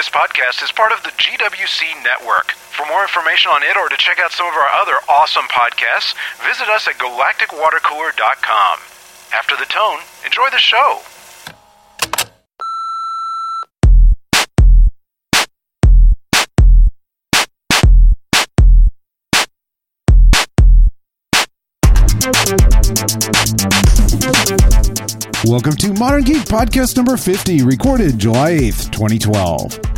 This podcast is part of the GWC network. For more information on it or to check out some of our other awesome podcasts, visit us at galacticwatercooler.com. After the tone, enjoy the show. Welcome to Modern Geek Podcast number 50, recorded July 8th, 2012.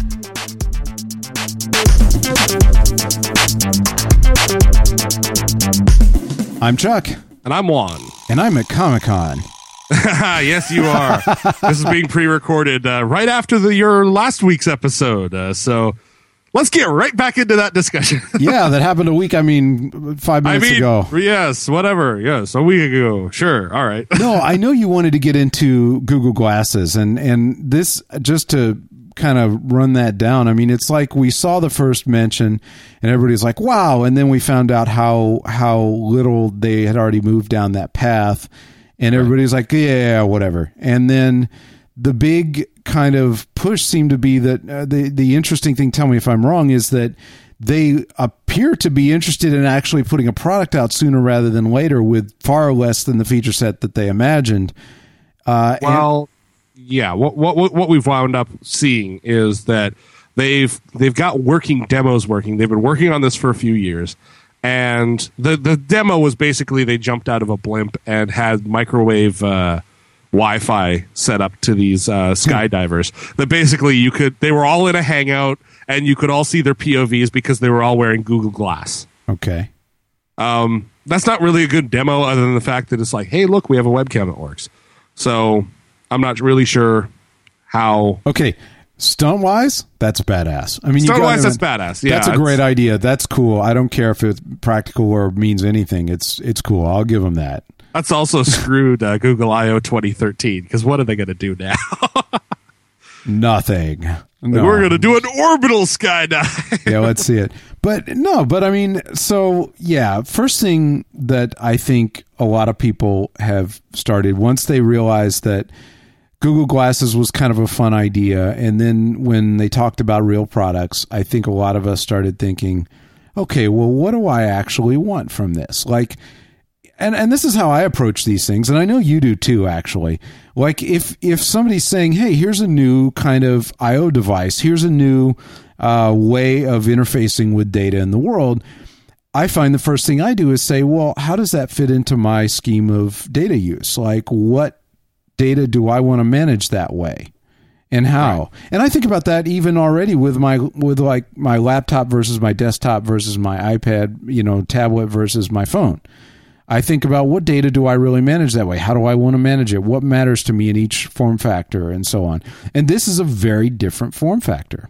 I'm Chuck, And I'm Juan. and I'm at Comic Con. yes, you are. this is being pre-recorded uh, right after the, your last week's episode. Uh, so let's get right back into that discussion. Yeah, that happened a week, I mean, five I minutes mean, ago. yes, whatever. Yes, a week ago. Sure. All right. no, I know you wanted to get into Google Glasses, and and this just to kind of run that down. I mean, it's like we saw the first mention, and everybody's like, "Wow!" And then we found out how how little they had already moved down that path, and everybody's like, "Yeah, whatever." And then the big kind of push seemed to be that uh, the the interesting thing. Tell me if I'm wrong. Is that they appear to be interested in actually putting a product out sooner rather than later with far less than the feature set that they imagined. Uh, Well, yeah. What what what what we've wound up seeing is that they've they've got working demos working. They've been working on this for a few years. And the the demo was basically they jumped out of a blimp and had microwave uh, Wi-Fi set up to these uh, skydivers. that basically you could they were all in a hangout and you could all see their POVs because they were all wearing Google Glass. okay. Um, that's not really a good demo, other than the fact that it's like, hey, look, we have a webcam that works. So I'm not really sure how. Okay. Stunt wise, that's badass. I mean, you Stunt-wise, gotta- that's badass. Yeah, that's a great idea. That's cool. I don't care if it's practical or means anything. It's it's cool. I'll give them that. That's also screwed uh, Google I/O 2013 because what are they going to do now? Nothing. No. We're going to do an orbital skydive. yeah, let's see it. But no, but I mean, so yeah, first thing that I think a lot of people have started once they realized that Google Glasses was kind of a fun idea, and then when they talked about real products, I think a lot of us started thinking, okay, well, what do I actually want from this? Like, and and this is how I approach these things, and I know you do too. Actually, like if if somebody's saying, "Hey, here's a new kind of I/O device, here's a new uh, way of interfacing with data in the world," I find the first thing I do is say, "Well, how does that fit into my scheme of data use? Like, what data do I want to manage that way?" and how? And i think about that even already with my with like my laptop versus my desktop versus my ipad you know tablet versus my phone. I think about what data do i really manage that way? How do i want to manage it? What matters to me in each form factor and so on? And this is a very different form factor.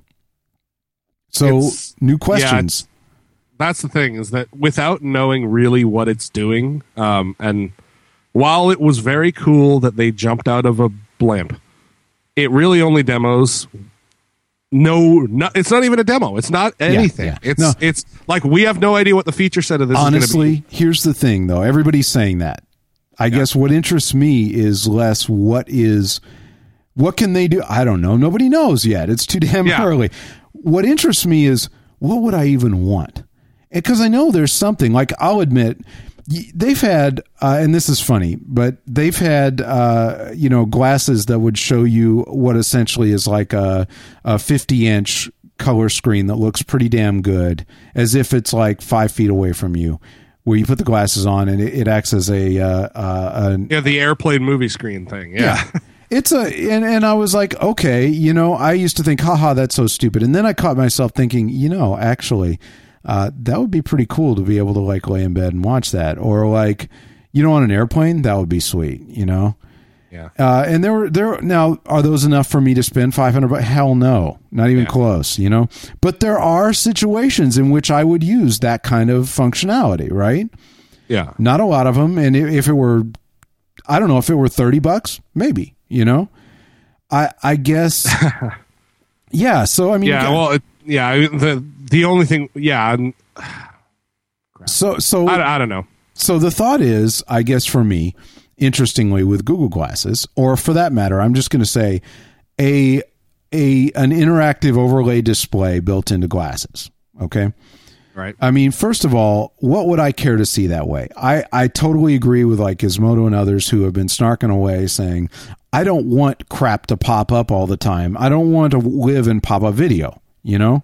So It's- new questions. it's- that's the thing is that without knowing really what it's doing, um, and while it was very cool that they jumped out of a blimp, it really only demos. No, it's not even a demo. It's not anything. yeah. It's No. it's like we have no idea what the feature set of this is going to be. honestly here's the thing though everybody's saying that i guess what interests me is less what is what can they do i don't know nobody knows yet it's too damn Yeah. early what interests me is what would i even want because i know there's something like i'll admit they've had uh, and this is funny but they've had uh, you know glasses that would show you what essentially is like a, a 50 inch color screen that looks pretty damn good as if it's like five feet away from you where you put the glasses on and it, it acts as a, uh, uh, Yeah, the airplane movie screen thing. Yeah. it's a and, and I was like, okay, you know, I used to think, haha, that's so stupid. And then I caught myself thinking, you know, actually, uh, that would be pretty cool to be able to like lay in bed and watch that. Or like, you know, on an airplane, that would be sweet, you know? Yeah. Uh, and there were there now are those enough for me to spend five hundred? But hell no, not even Yeah. close. You know, but there are situations in which I would use that kind of functionality, right? Yeah. Not a lot of them, and if, it were, I don't know, if it were thirty bucks, maybe. You know, I I guess. yeah. So I mean, Yeah. Well, it, yeah. The the only thing. Yeah. so so I, I don't know. So the thought is, I guess for me, interestingly, with Google Glasses, or for that matter, I'm just going to say a a an interactive overlay display built into glasses. Okay. Right. I mean, first of all, what would I care to see that way? I, I totally agree with like Gizmodo and others who have been snarking away saying, I don't want crap to pop up all the time. I don't want to live in pop up video, you know?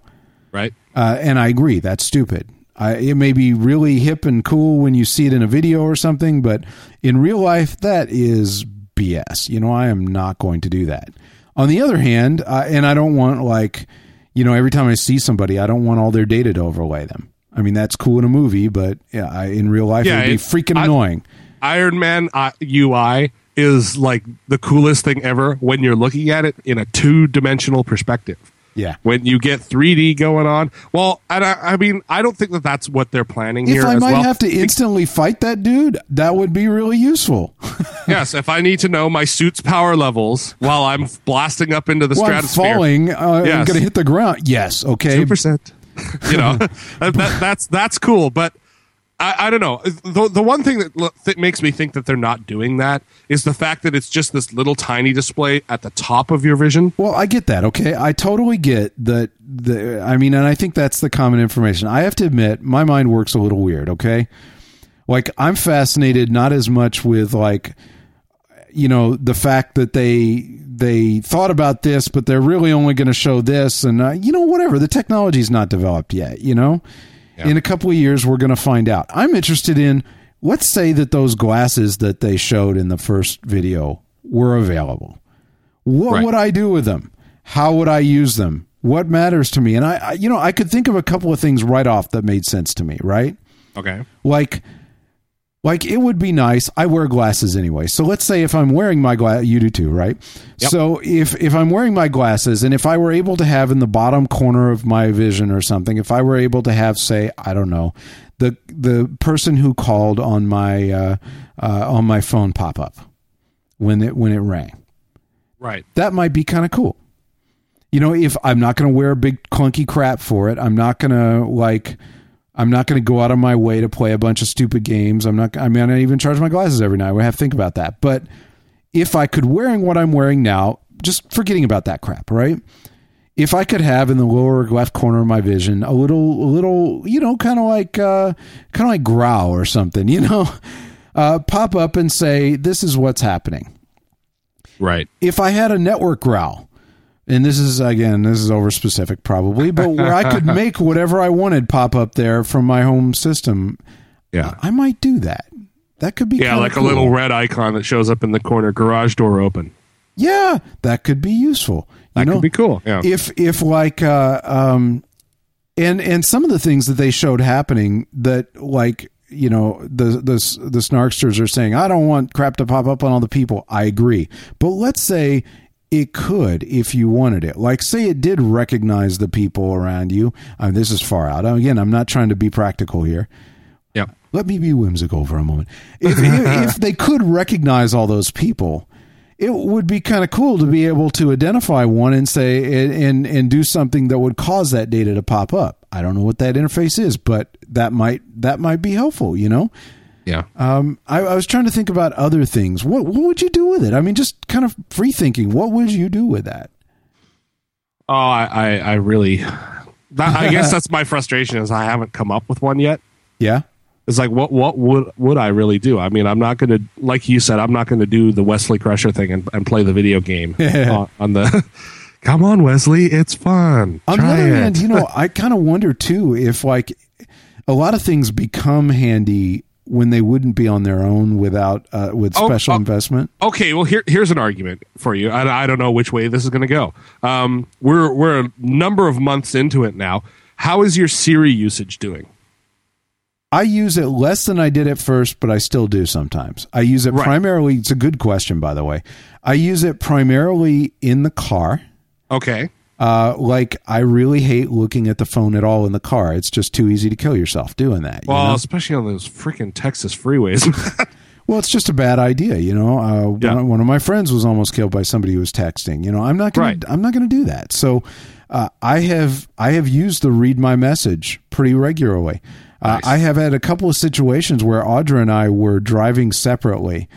Right. Uh, and I agree, that's stupid. I, it may be really hip and cool when you see it in a video or something, but in real life, that is BS. You know, I am not going to do that. On the other hand, uh, and I don't want like, you know, every time I see somebody, I don't want all their data to overlay them. I mean, that's cool in a movie, but yeah, I, in real life, Yeah, it'd be freaking I- annoying. Iron Man uh, UI is like the coolest thing ever when you're looking at it in a two dimensional perspective. Yeah. When you get 3D going on, well, and I, I mean, I don't think that that's what they're planning If here I as might well. have to instantly fight that dude, that would be really useful. yes, if I need to know my suit's power levels while I'm blasting up into the While I'm stratosphere, falling, uh, I'm going to hit the ground. Yes. Okay. two percent. you know, that, that's that's cool, but I, I don't know. The, the one thing that, that makes me think that they're not doing that is the fact that it's just this little tiny display at the top of your vision. Well, I get that. Okay, I totally get that. The I mean, and I think that's the common information. I have to admit, my mind works a little weird. Okay, like I'm fascinated not as much with like, you know, the fact that they they thought about this, but they're really only going to show this, and uh, you know, whatever. The technology's not developed yet. You know, in a couple of years, we're going to find out. I'm interested in. Let's say that those glasses that they showed in the first video were available. What Right. would I do with them? How would I use them? What matters to me? And I, I, you know, I could think of a couple of things right off that made sense to me. Right? Okay. Like, like it would be nice. I wear glasses anyway. So let's say if I'm wearing my glass, you do too, right? Yep. So if if I'm wearing my glasses, and if I were able to have in the bottom corner of my vision or something, if I were able to have, say, I don't know, the the person who called on my uh, uh, on my phone pop up when it when it rang Right. that might be kind of cool. You know, if I'm not going to wear a big clunky crap for it, I'm not going to like, I'm not going to go out of my way to play a bunch of stupid games. I'm not, I mean, I don't even charge my glasses every night. We have to think about that. But if I could wearing what I'm wearing now, just forgetting about that crap, right? If I could have in the lower left corner of my vision a little, a little, you know, kind of like, uh, kind of like growl or something, you know, uh, pop up and say, "This is what's happening." Right. if I had a network growl, and this is again, this is over specific probably, but where I could make whatever I wanted pop up there from my home system, Yeah. I might do that. That could be Yeah, like cool. a little red icon that shows up in the corner, garage door open. Yeah, that could be useful. You That know, could be cool. Yeah. if if like uh um and and some of the things that they showed happening that like you know the the the snarksters are saying I don't want crap to pop up on all the people. I agree, but let's say it could if you wanted it. Like say it did recognize the people around you. I mean, this is far out. Again, I'm not trying to be practical here. Yep. Let me be whimsical for a moment. If, if, if they could recognize all those people, it would be kind of cool to be able to identify one and say and, and and do something that would cause that data to pop up. I don't know what that interface is, but that might that might be helpful. You know, Yeah. um, I, I was trying to think about other things. What what would you do with it? I mean, just kind of free thinking. What would you do with that? Oh, I, I, I really. That, I guess that's my frustration is I haven't come up with one yet. Yeah, It's like what what would would I really do? I mean, I'm not going to like you said, I'm not going to do the Wesley Crusher thing and, and play the video game on, on the. Come on, Wesley, it's fun. On Try the other it. hand, you know, I kind of wonder too if like a lot of things become handy when they wouldn't be on their own without uh, with Oh, special oh. investment. Okay, well here here's an argument for you. I, I don't know which way this is going to go. Um, we're we're a number of months into it now. How is your Siri usage doing? I use it less than I did at first, but I still do sometimes. I use it Right. primarily. It's a good question, by the way. I use it primarily in the car. Okay, Uh, like I really hate looking at the phone at all in the car. It's just too easy to kill yourself doing that. you well, know? especially on those freaking Texas freeways. Well, it's just a bad idea, you know. Uh, Yeah. one, one of my friends was almost killed by somebody who was texting. You know, I'm not going. Right. to I'm not going to do that. So, uh, I have I have used the read my message pretty regularly. Uh, Nice. I have had a couple of situations where Audra and I were driving separately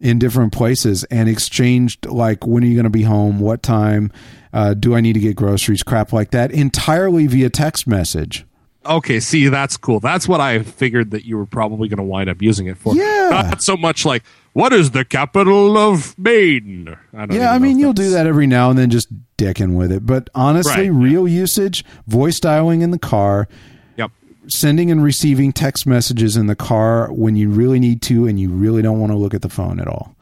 in different places and exchanged like when are you going to be home, what time, Uh, do I need to get groceries? Crap like that entirely via text message. Okay, see, that's cool. That's what I figured that you were probably going to wind up using it for. Yeah. Not so much like, what is the capital of Maine? I don't Yeah, I mean, you'll do that every now and then, just dicking with it. But honestly, Right, real usage, voice dialing in the car. Sending and receiving text messages in the car when you really need to and you really don't want to look at the phone at all.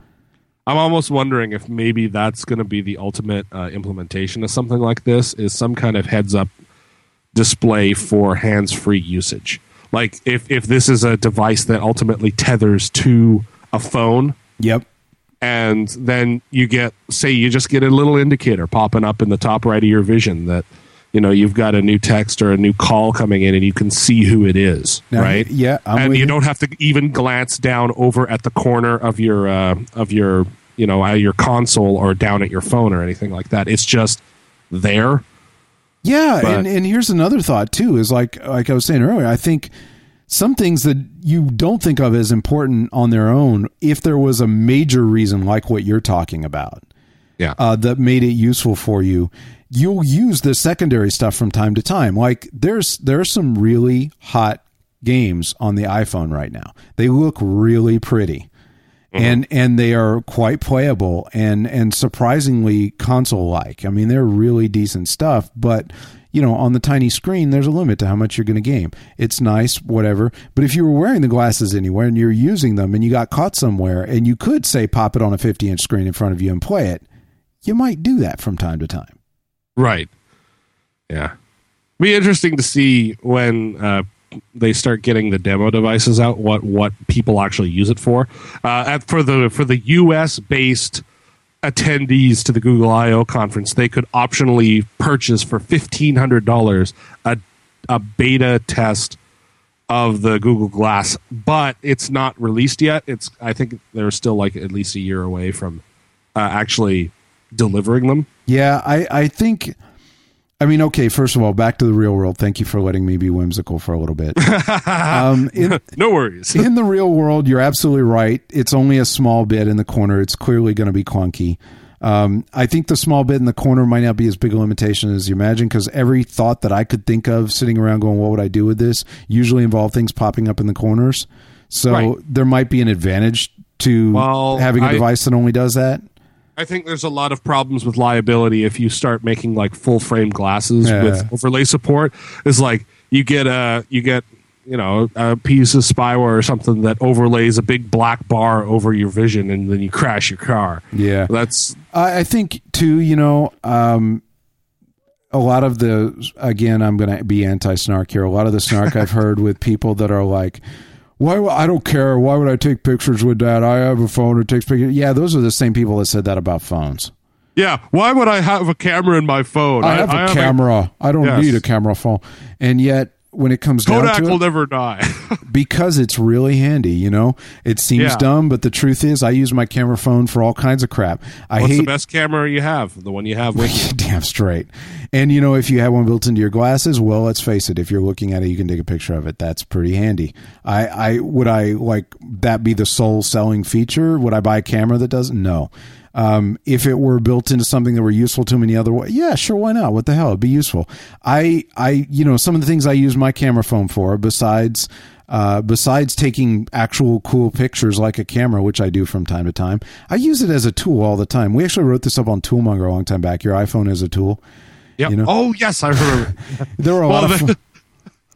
I'm almost wondering if maybe that's going to be the ultimate uh, implementation of something like this is some kind of heads up display for hands free usage. Like if, if this is a device that ultimately tethers to a phone Yep. and then you get say you just get a little indicator popping up in the top right of your vision that you know you've got a new text or a new call coming in and you can see who it is Now, right? yeah, I'm and you you. don't have to even glance down over at the corner of your uh, of your you know your console or down at your phone or anything like that. It's just there. Yeah, But- and, and here's another thought too is like like I was saying earlier, I think some things that you don't think of as important on their own, if there was a major reason like what you're talking about, yeah. uh, that made it useful for you, you'll use the secondary stuff from time to time. Like there's there's some really hot games on the iPhone right now. They look really pretty. Mm-hmm. And and they are quite playable and and surprisingly console like. I mean, they're really decent stuff, but you know, on the tiny screen, there's a limit to how much you're going to game. It's nice, whatever. But if you were wearing the glasses anywhere and you're using them and you got caught somewhere and you could say pop it on a 50 inch screen in front of you and play it, you might do that from time to time. Right. Yeah. Be interesting to see when uh, they start getting the demo devices out. What what people actually use it for? Uh, at, for the for the U.S. based attendees to the Google I/O conference, they could optionally purchase for fifteen hundred dollars a a beta test of the Google Glass, but it's not released yet. It's I think they're still like at least a year away from uh, actually delivering them. Yeah, I, I think. I mean, okay. First of all, back to the real world. Thank you for letting me be whimsical for a little bit. um, in, No worries. in the real world, you're absolutely right. It's only a small bit in the corner. It's clearly going to be clunky. Um, I think the small bit in the corner might not be as big a limitation as you imagine because every thought that I could think of sitting around going, what would I do with this, usually involve things popping up in the corners. So Right. there might be an advantage to Well, having a I- device that only does that. I think there's a lot of problems with liability if you start making like full frame glasses Yeah. with overlay support. It's like you get a you get you know a piece of spyware or something that overlays a big black bar over your vision, and then you crash your car. Yeah. That's I, I think too. You know, um, a lot of the again, I'm going to be anti-snark here. A lot of the snark I've heard with people that are like, "Why? I don't care. Why would I take pictures with that? I have a phone that takes pictures." Yeah, those are the same people that said that about phones. yeah. Why would I have a camera in my phone? I have a camera. I don't Yes. need a camera phone. And yet, when it comes down Kodak to will it, never die. because it's really handy. You know, it seems Yeah. dumb, but the truth is, I use my camera phone for all kinds of crap. I What's hate the best camera you have? The one you have with you. Damn straight. And you know, if you have one built into your glasses, well, let's face it. If you're looking at it, you can take a picture of it. That's pretty handy. I, I would I like that be the sole selling feature? Would I buy a camera that doesn't? No. Um, if it were built into something that were useful to me the other way, yeah, sure, why not? What the hell? It'd be useful. I, I, you know, some of the things I use my camera phone for, besides, uh, besides taking actual cool pictures like a camera, which I do from time to time, I use it as a tool all the time. We actually wrote this up on Toolmonger a long time back. Your iPhone is a tool. Yep. You know? Oh yes, I remember. There were a Well, lot of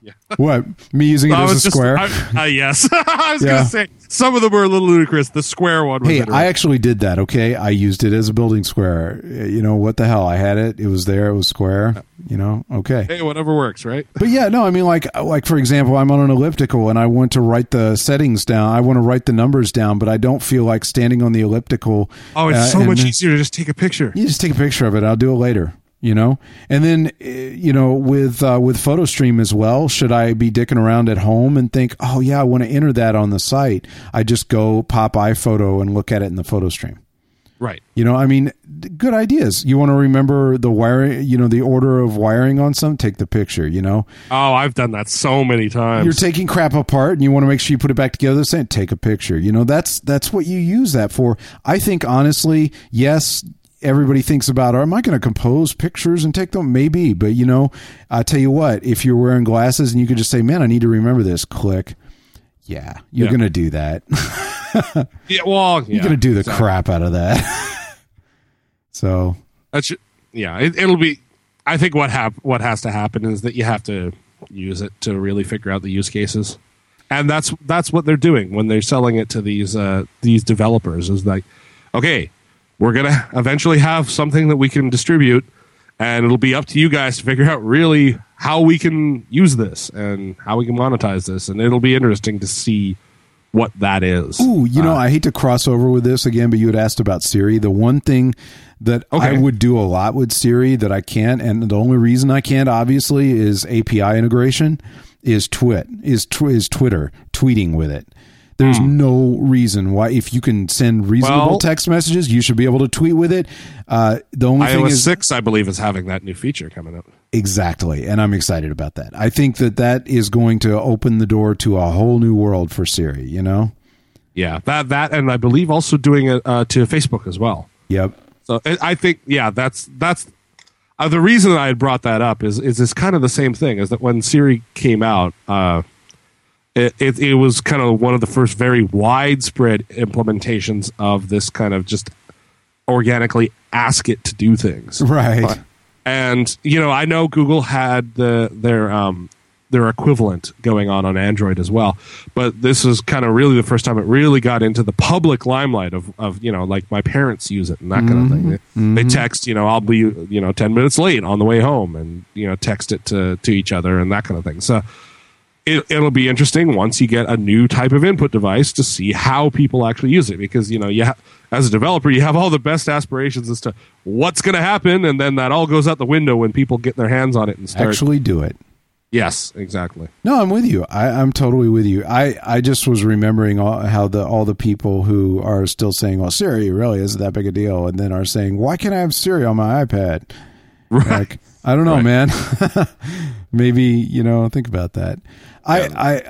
fun- what me using it I as a just- square. I- uh, yes, I was Yeah. going to say some of them were a little ludicrous. The square one. Was Hey. I actually did that. Okay, I used it as a building square. Uh, You know what the hell? I had it. It was there. It was square. You know. Okay. hey, whatever works, right? But yeah, no, I mean, like, like for example, I'm on an elliptical and I want to write the settings down. I want to write the numbers down, but I don't feel like standing on the elliptical. Oh, it's uh, so much easier to just take a picture. You just take a picture of it. I'll do it later. You know, and then uh, you know with uh, with PhotoStream as well. Should I be dicking around at home and think, oh yeah, I want to enter that on the site? I just go pop iPhoto and look at it in the PhotoStream. Right. You know, I mean, good ideas. You want to remember the wiring, you know, the order of wiring on some. Take the picture. You know, Oh, I've done that so many times. you're taking crap apart and you want to make sure you put it back together. Saying, take a picture. You know, that's that's what you use that for. I think honestly, yes, everybody thinks about, am I going to compose pictures and take them? Maybe, but you know, I tell you what, if you're wearing glasses and you could just say, man, I need to remember this, click. Yeah, you're Yeah. going to do that. Yeah, well, yeah, you're going to do the exactly. crap out of that. so, That's yeah. It, it'll be. I think what hap- what has to happen is that you have to use it to really figure out the use cases, and that's that's what they're doing when they're selling it to these uh, these developers. Is like, okay, we're gonna eventually have something that we can distribute, and it'll be up to you guys to figure out really how we can use this and how we can monetize this, and it'll be interesting to see what that is. Ooh, you know, uh, I hate to cross over with this again, but you had asked about Siri. The one thing that I would do a lot with Siri that I can't, and the only reason I can't, obviously, is API integration. Is twit is tw- is Twitter tweeting with it. There's no reason why if you can send reasonable. Well- text messages, you should be able to tweet with it. Uh, the only thing iOS is six, I believe, is having that new feature coming up. Exactly. And I'm excited about that. I think that that is going to open the door to a whole new world for Siri, you know? Yeah, that that, and I believe also doing it uh, to Facebook as well. Yep. So I I think, yeah, that's that's uh, the reason I had brought that up is is it's kind of the same thing. Is that when Siri came out, uh, it, it it was kind of one of the first very widespread implementations of this kind of just organically ask it to do things. Right. And you know, I know Google had the their um their equivalent going on on Android as well, but this is kind of really the first time it really got into the public limelight of of you know like my parents use it and that kind of thing. They, they text you know I'll be you know ten minutes late on the way home and you know text it to to each other and that kind of thing. So. It, it'll be interesting once you get a new type of input device to see how people actually use it because you know you ha- as a developer you have all the best aspirations as to what's going to happen and then that all goes out the window when people get their hands on it and start Actually do it. yes exactly No, I'm with you. I, I'm totally with you. I, I just was remembering all, how the all the people who are still saying, "Well, Siri really isn't that big a deal," and then are saying, "Why can't I have Siri on my iPad?" Like, I don't know, Right. man. Maybe you know, think about that. I,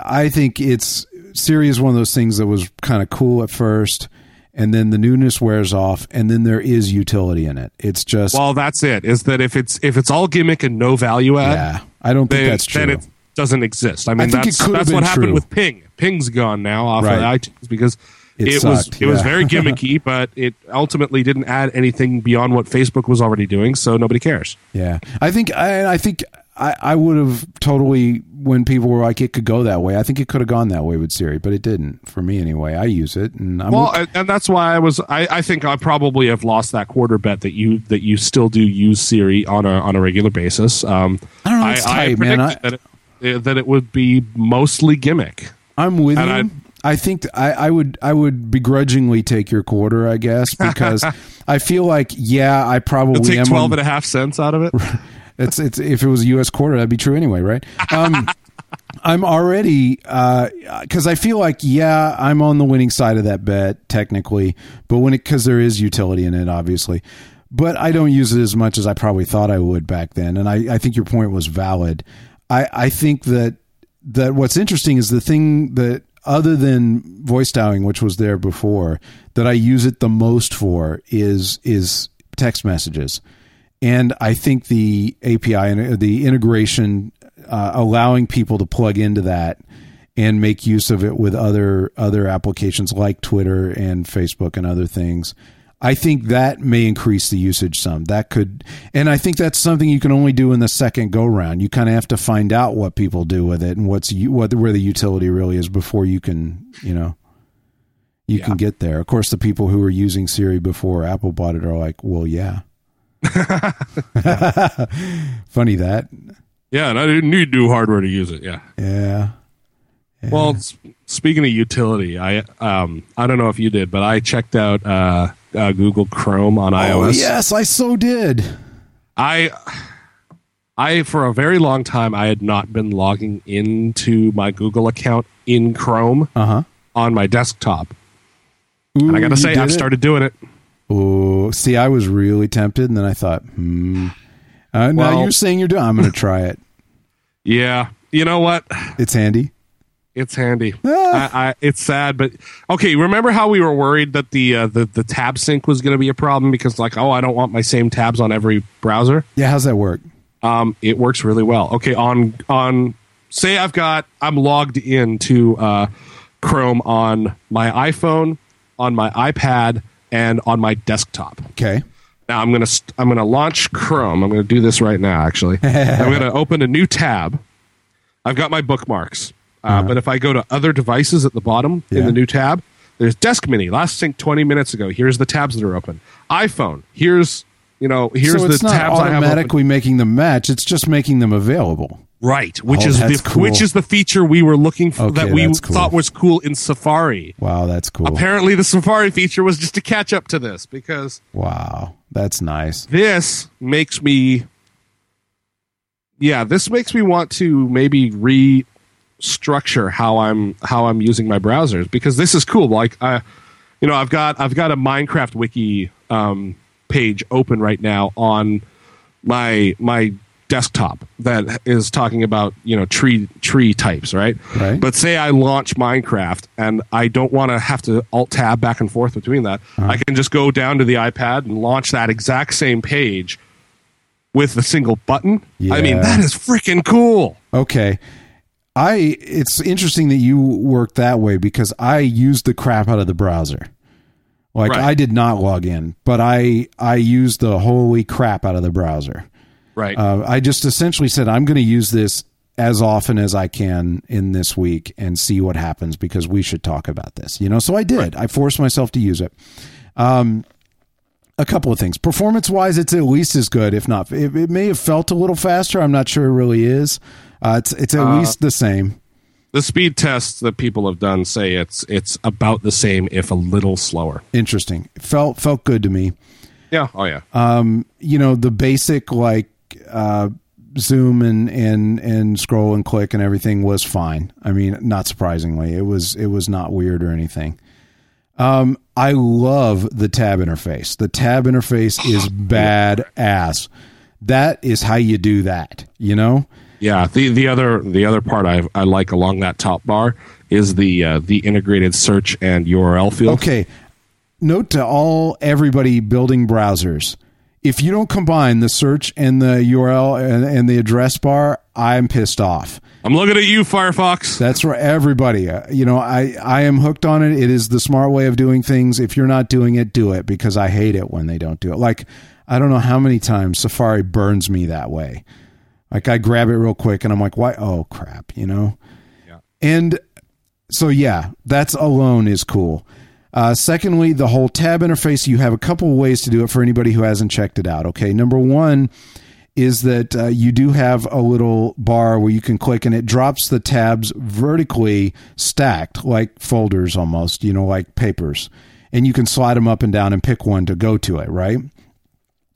I I think it's Siri is one of those things that was kind of cool at first, and then the newness wears off, and then there is utility in it. It's just well that's it is that if it's if it's all gimmick and no value add yeah. I don't think then, that's true. then it doesn't exist i mean think it that's that's what happened true. with ping ping's gone now off Right. of itunes because It it, was sucked, it was very gimmicky but it ultimately didn't add anything beyond what facebook was already doing so nobody cares Yeah, I think I, I think I, I would have totally when people were like it could go that way. I think it could have gone that way with Siri, but it didn't for me anyway. I use it, and I'm Well, okay- and, that's why I was. I, I think I probably have lost that quarter bet that you that you still do use Siri on a on a regular basis. Um, I don't know, it's tight, man. predicted that it, that it would be mostly gimmick. I'm with and you. I- I think I, I would I would begrudgingly take your quarter, I guess, because I feel like yeah, I probably take am twelve on- and a half cents out of it. It's it's if it was a U.S. quarter, that'd be true anyway, right? Um, I'm already because I feel like yeah, I'm on the winning side of that bet technically, but when it because there is utility in it, obviously, but I don't use it as much as I probably thought I would back then, and I, I think your point was valid. I I think that that what's interesting is the thing that other than voice dialing, which was there before, that I use it the most for is is text messages and I think the API and the integration, uh, allowing people to plug into that and make use of it with other other applications like Twitter and Facebook and other things. I think that may increase the usage some. That could, and I think that's something you can only do in the second go round. You kind of have to find out what people do with it and what's what where the utility really is before you can, you know, you can get there. Of course, the people who were using Siri before Apple bought it are like, well, yeah. Funny that. yeah, and I didn't need new hardware to use it. Yeah. Yeah. Well, s- speaking of utility, I um I don't know if you did, but I checked out uh, uh Google Chrome on Oh, iOS. yes, I so did. I I for a very long time I had not been logging into my Google account in Chrome Uh huh. on my desktop. And I got to say I've started doing it. See, I was really tempted, and then I thought, hmm. Uh, now you're saying you're doing. I'm going to try it. Yeah. You know what? It's handy. It's handy. Ah. I, I, it's sad, but okay. Remember how we were worried that the uh, the the tab sync was going to be a problem because like oh I don't want my same tabs on every browser. Yeah, how's that work? Um, it works really well. Okay, on on say I've got I'm logged into uh, Chrome on my iPhone, on my iPad, and on my desktop. Okay. Now I'm gonna st- I'm gonna launch Chrome. I'm gonna do this right now. Actually, I'm gonna open a new tab. I've got my bookmarks, uh, but if I go to other devices at the bottom in Uh-huh. The new tab, there's Desk Mini. Last sync 20 minutes ago. Here's the tabs that are open. iPhone. Here's you know here's so the tabs I have automatically making them match. It's just making them available. Right, which Oh, is the cool. which is the feature we were looking for Okay, that we cool. thought was cool in Safari. Wow, that's cool. Apparently, the Safari feature was just to catch up to this because wow, that's nice. this makes me yeah this makes me want to maybe restructure how i'm how i'm using my browsers because this is cool like i you know i've got i've got a minecraft wiki um, page open right now on my my desktop that is talking about you know tree tree types right Right. but say i launch minecraft and i don't want to have to alt tab back and forth between that uh-huh. i can just go down to the ipad and launch that exact same page with a single button i mean that is freaking cool Okay. I it's interesting that you work that way because I use the crap out of the browser. Like Right. I did not log in, but I I used the holy crap out of the browser. right Uh, I just essentially said I'm going to use this as often as I can in this week and see what happens because we should talk about this. You know, so I did. I forced myself to use it. Um, a couple of things. Performance wise, it's at least as good, if not. It, it may have felt a little faster. I'm not sure it really is. Uh, it's it's at least the same. The speed tests that people have done say it's it's about the same if a little slower Interesting. Felt felt good to me. yeah oh yeah um, you know the basic like uh, zoom and and and scroll and click and everything was fine. I mean, not surprisingly, it was it was not weird or anything. Um, I love the tab interface. The tab interface is bad ass. That is how you do that. You know. Yeah, the the other the other part I I like along that top bar is the uh, the integrated search and URL field. Okay. Note to all everybody building browsers. If you don't combine the search and the URL and, and the address bar, I'm pissed off. I'm looking at you, Firefox. That's for everybody. Uh, you know, I I am hooked on it. It is the smart way of doing things. If you're not doing it, do it because I hate it when they don't do it. Like I don't know how many times Safari burns me that way. Like I grab it real quick and I'm like, why? Oh crap! You know. Yeah. And so yeah, that's alone is cool. Uh, secondly, the whole tab interface. You have a couple of ways to do it for anybody who hasn't checked it out. Okay, number one is that uh, you do have a little bar where you can click and it drops the tabs vertically stacked like folders almost, you know, like papers. And you can slide them up and down and pick one to go to it, right?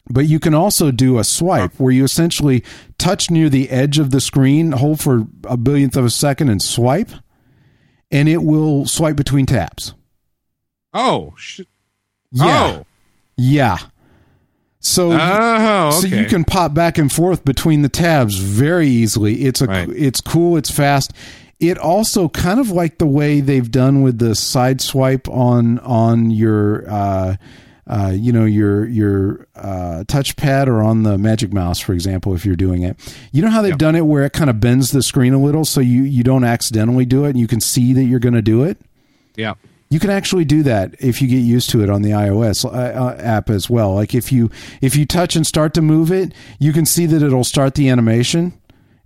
But you can also do a swipe where you essentially touch near the edge of the screen, hold for a billionth of a second and swipe, and it will swipe between tabs. Oh, sh- Yeah. Yeah. So oh, oh, okay. so you can pop back and forth between the tabs very easily. It's a Right. it's cool, it's fast. It also kind of like the way they've done with the side swipe on on your uh, uh, you know your your uh, touchpad or on the Magic Mouse, for example, if you're doing it. You know how they've Yep. done it where it kind of bends the screen a little, so you you don't accidentally do it, and you can see that you're going to do it. yeah. You can actually do that if you get used to it on the iOS uh, uh, app as well. Like if you if you touch and start to move it, you can see that it'll start the animation,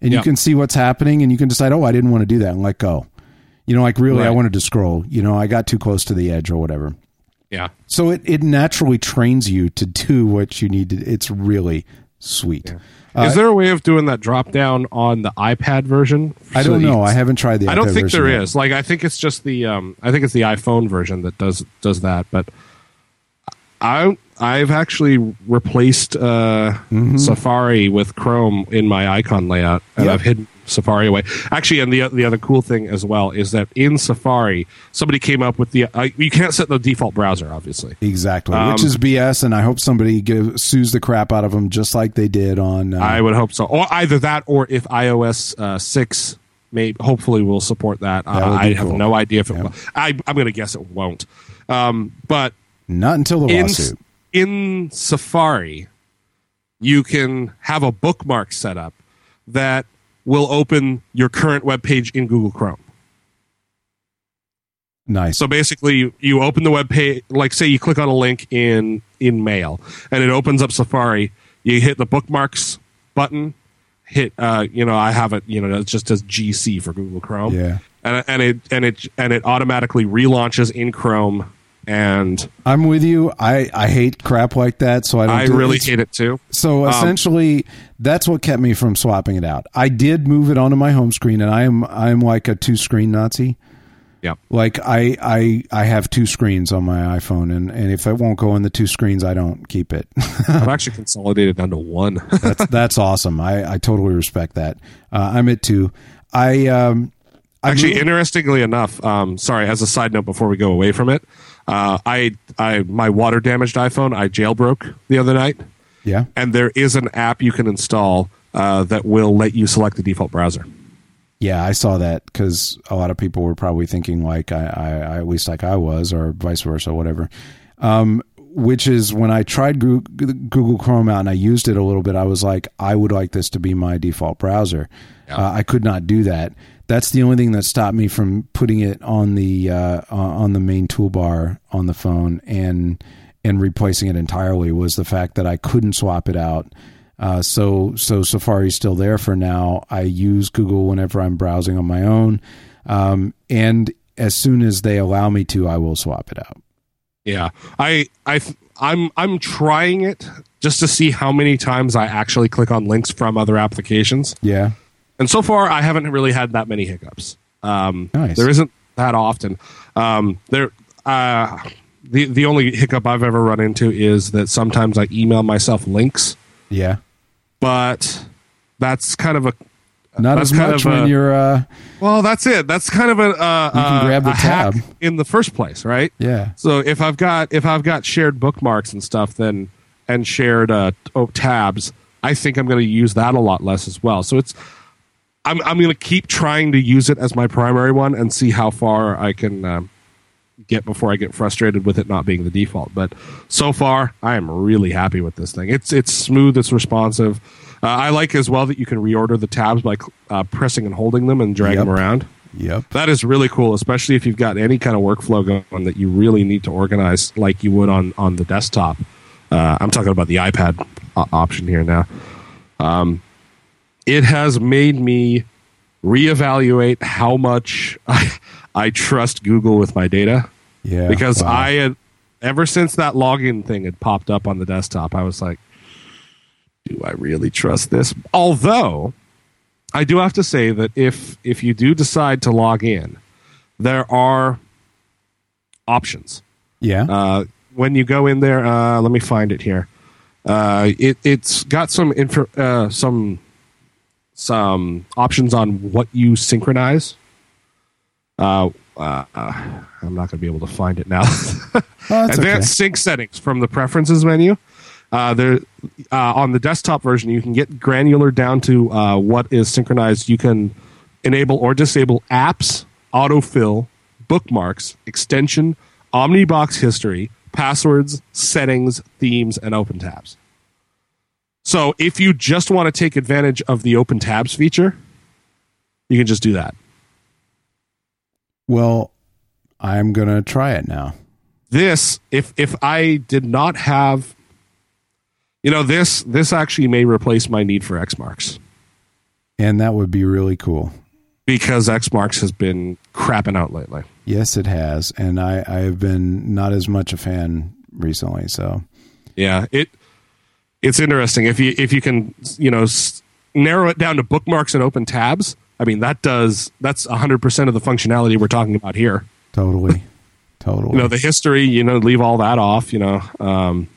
and you can see what's happening, and you can decide, oh, I didn't want to do that, and let go. You know, like really, I wanted to scroll. You know, I got too close to the edge or whatever. Yeah. So it it naturally trains you to do what you need to. It's really sweet. Uh, is there a way of doing that drop down on the iPad version? I don't you know. can- I haven't tried the. I don't iPad think there yet. is. Like I think it's just the um I think it's the iPhone version that does does that, but I I've actually replaced uh Safari with Chrome in my icon layout and Yep. I've hidden Safari away. Actually, and the the other cool thing as well is that in Safari somebody came up with the uh, you can't set the default browser obviously. Exactly, Um, which is BS, and I hope somebody gives, sues the crap out of them, just like they did on. Uh, I would hope so. Or either that or if iOS uh, 6 maybe hopefully will support that. That uh, I have cool. no idea if it Yeah. will. I, I'm going to guess it won't. Um, but Not until the in, lawsuit. in Safari, you can have a bookmark set up that will open your current web page in Google Chrome. Nice. So basically, you, open the web page, like say you click on a link in in Mail, and it opens up Safari. You hit the bookmarks button. Hit, uh, you know, I have it. You know, it just as GC for Google Chrome. Yeah. and and it and it and it automatically relaunches in Chrome. And I'm with you. I, I hate crap like that, so I don't. I do really it's- hate it too. So essentially, that's what kept me from swapping it out. I did move it onto my home screen, and I am I'm like a two screen Nazi. Yeah. Like I I I have two screens on my iPhone, and and if it won't go in the two screens, I don't keep it. I've actually consolidated down to one. that's that's awesome. I I totally respect that. Uh, I'm at two. I um I Actually, moved- interestingly enough, um, sorry, as a side note before we go away from it, uh, I, I, my water damaged iPhone, I jailbroke the other night, yeah. and there is an app you can install uh, that will let you select the default browser. Yeah, I saw that because a lot of people were probably thinking like I, I, I at least like I was, or vice versa, whatever. Um, which is when I tried Goo- Google Chrome out and I used it a little bit, I was like, I would like this to be my default browser. Uh, I could not do that. That's the only thing that stopped me from putting it on the uh, on the main toolbar on the phone and and replacing it entirely was the fact that I couldn't swap it out. Uh, so so Safari's still there for now. I use Google whenever I'm browsing on my own, um, and as soon as they allow me to, I will swap it out. Yeah, I, I, I'm, I'm trying it just to see how many times I actually click on links from other applications. Yeah, and so far I haven't really had that many hiccups. Um, Nice. There isn't that often. Um, there, uh, the the only hiccup I've ever run into is that sometimes I email myself links, yeah. but that's kind of a Not as much when a- you're. Uh, well, that's it. That's kind of a uh, You can uh, grab the tab. in the first place, right? yeah, So if I've got if I've got shared bookmarks and stuff, then and shared uh, oh, tabs, I think I'm going to use that a lot less as well. So it's I'm I'm going to keep trying to use it as my primary one and see how far I can um, get before I get frustrated with it not being the default. But so far, I am really happy with this thing. It's it's smooth, it's responsive. Uh, I like as well that you can reorder the tabs by uh, pressing and holding them and drag Yep. them around. yep. That is really cool, especially if you've got any kind of workflow going that you really need to organize like you would on, on the desktop. Uh, I'm talking about the iPad option here now. Um, it has made me reevaluate how much I, I trust Google with my data Yeah, because wow. I had ever since that login thing had popped up on the desktop, I was like, do I really trust this? Although I do have to say that if if you do decide to log in, there are options. yeah, Uh, when you go in there, uh, let me find it here. Uh, it it's got some info, uh, some some options on what you synchronize. Uh, uh, uh, I'm not going to be able to find it now. Oh, Advanced sync settings from the preferences menu. Uh, there uh, on the desktop version, you can get granular down to uh, what is synchronized. You can enable or disable apps, autofill, bookmarks, extension, Omnibox history, passwords, settings, themes, and open tabs. So if you just want to take advantage of the open tabs feature, you can just do that. well, I'm gonna try it now. this if if i did not have you know this this actually may replace my need for xmarks And that would be really cool. because xmarks has been crapping out lately Yes, it has, and I I have been not as much a fan recently. So yeah it it's interesting. If you if you can you know s- narrow it down to bookmarks and open tabs i mean that does that's 100% of the functionality we're talking about here. Totally, totally. you know the history you know leave all that off you know um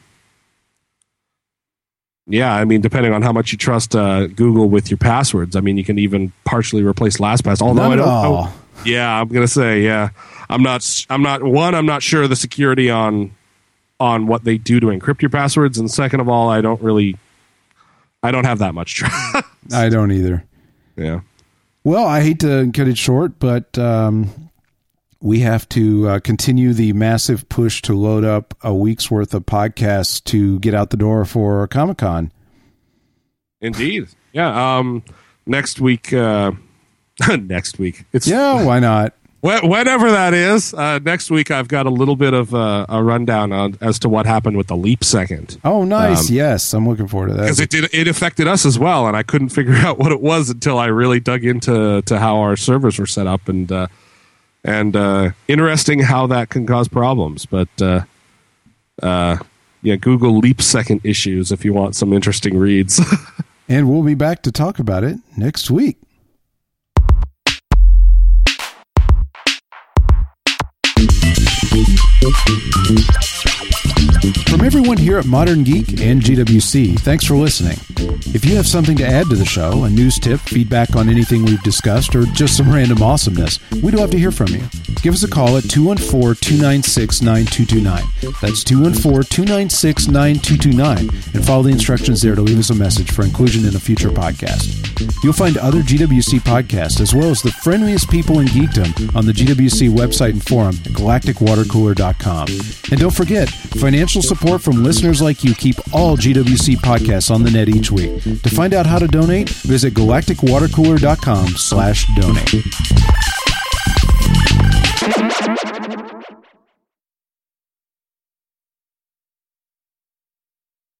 yeah i mean depending on how much you trust uh, google with your passwords i mean you can even partially replace lastpass although Not i don't know yeah i'm gonna say yeah i'm not I'm not one i'm not sure the security on on what they do to encrypt your passwords and second of all i don't really i don't have that much trust I don't either. yeah Well, I hate to cut it short, but um, we have to uh, continue the massive push to load up a week's worth of podcasts to get out the door for Comic Con. Indeed. Yeah. Um, next week. Uh, next week. It's yeah. Why not? Whenever that is, uh, next week I've got a little bit of uh, a rundown on, as to what happened with the leap second. Oh, nice! Um, yes, I'm looking forward to that because it did, it affected us as well, and I couldn't figure out what it was until I really dug into to how our servers were set up, and uh, and uh, interesting how that can cause problems. But uh, uh, yeah, Google leap second issues if you want some interesting reads. and we'll be back to talk about it next week. Thank you. From everyone here at Modern Geek and GWC, thanks for listening. If you have something to add to the show, a news tip, feedback on anything we've discussed, or just some random awesomeness, we'd love to hear from you. Give us a call at 214 296 9229. That's 214 296 9229, and follow the instructions there to leave us a message for inclusion in a future podcast. You'll find other GWC podcasts as well as the friendliest people in geekdom on the GWC website and forum at galacticwatercooler.com. And don't forget, financial support from listeners like you keep all GWC podcasts on the net each week. To find out how to donate, visit galacticwatercooler.com slash donate.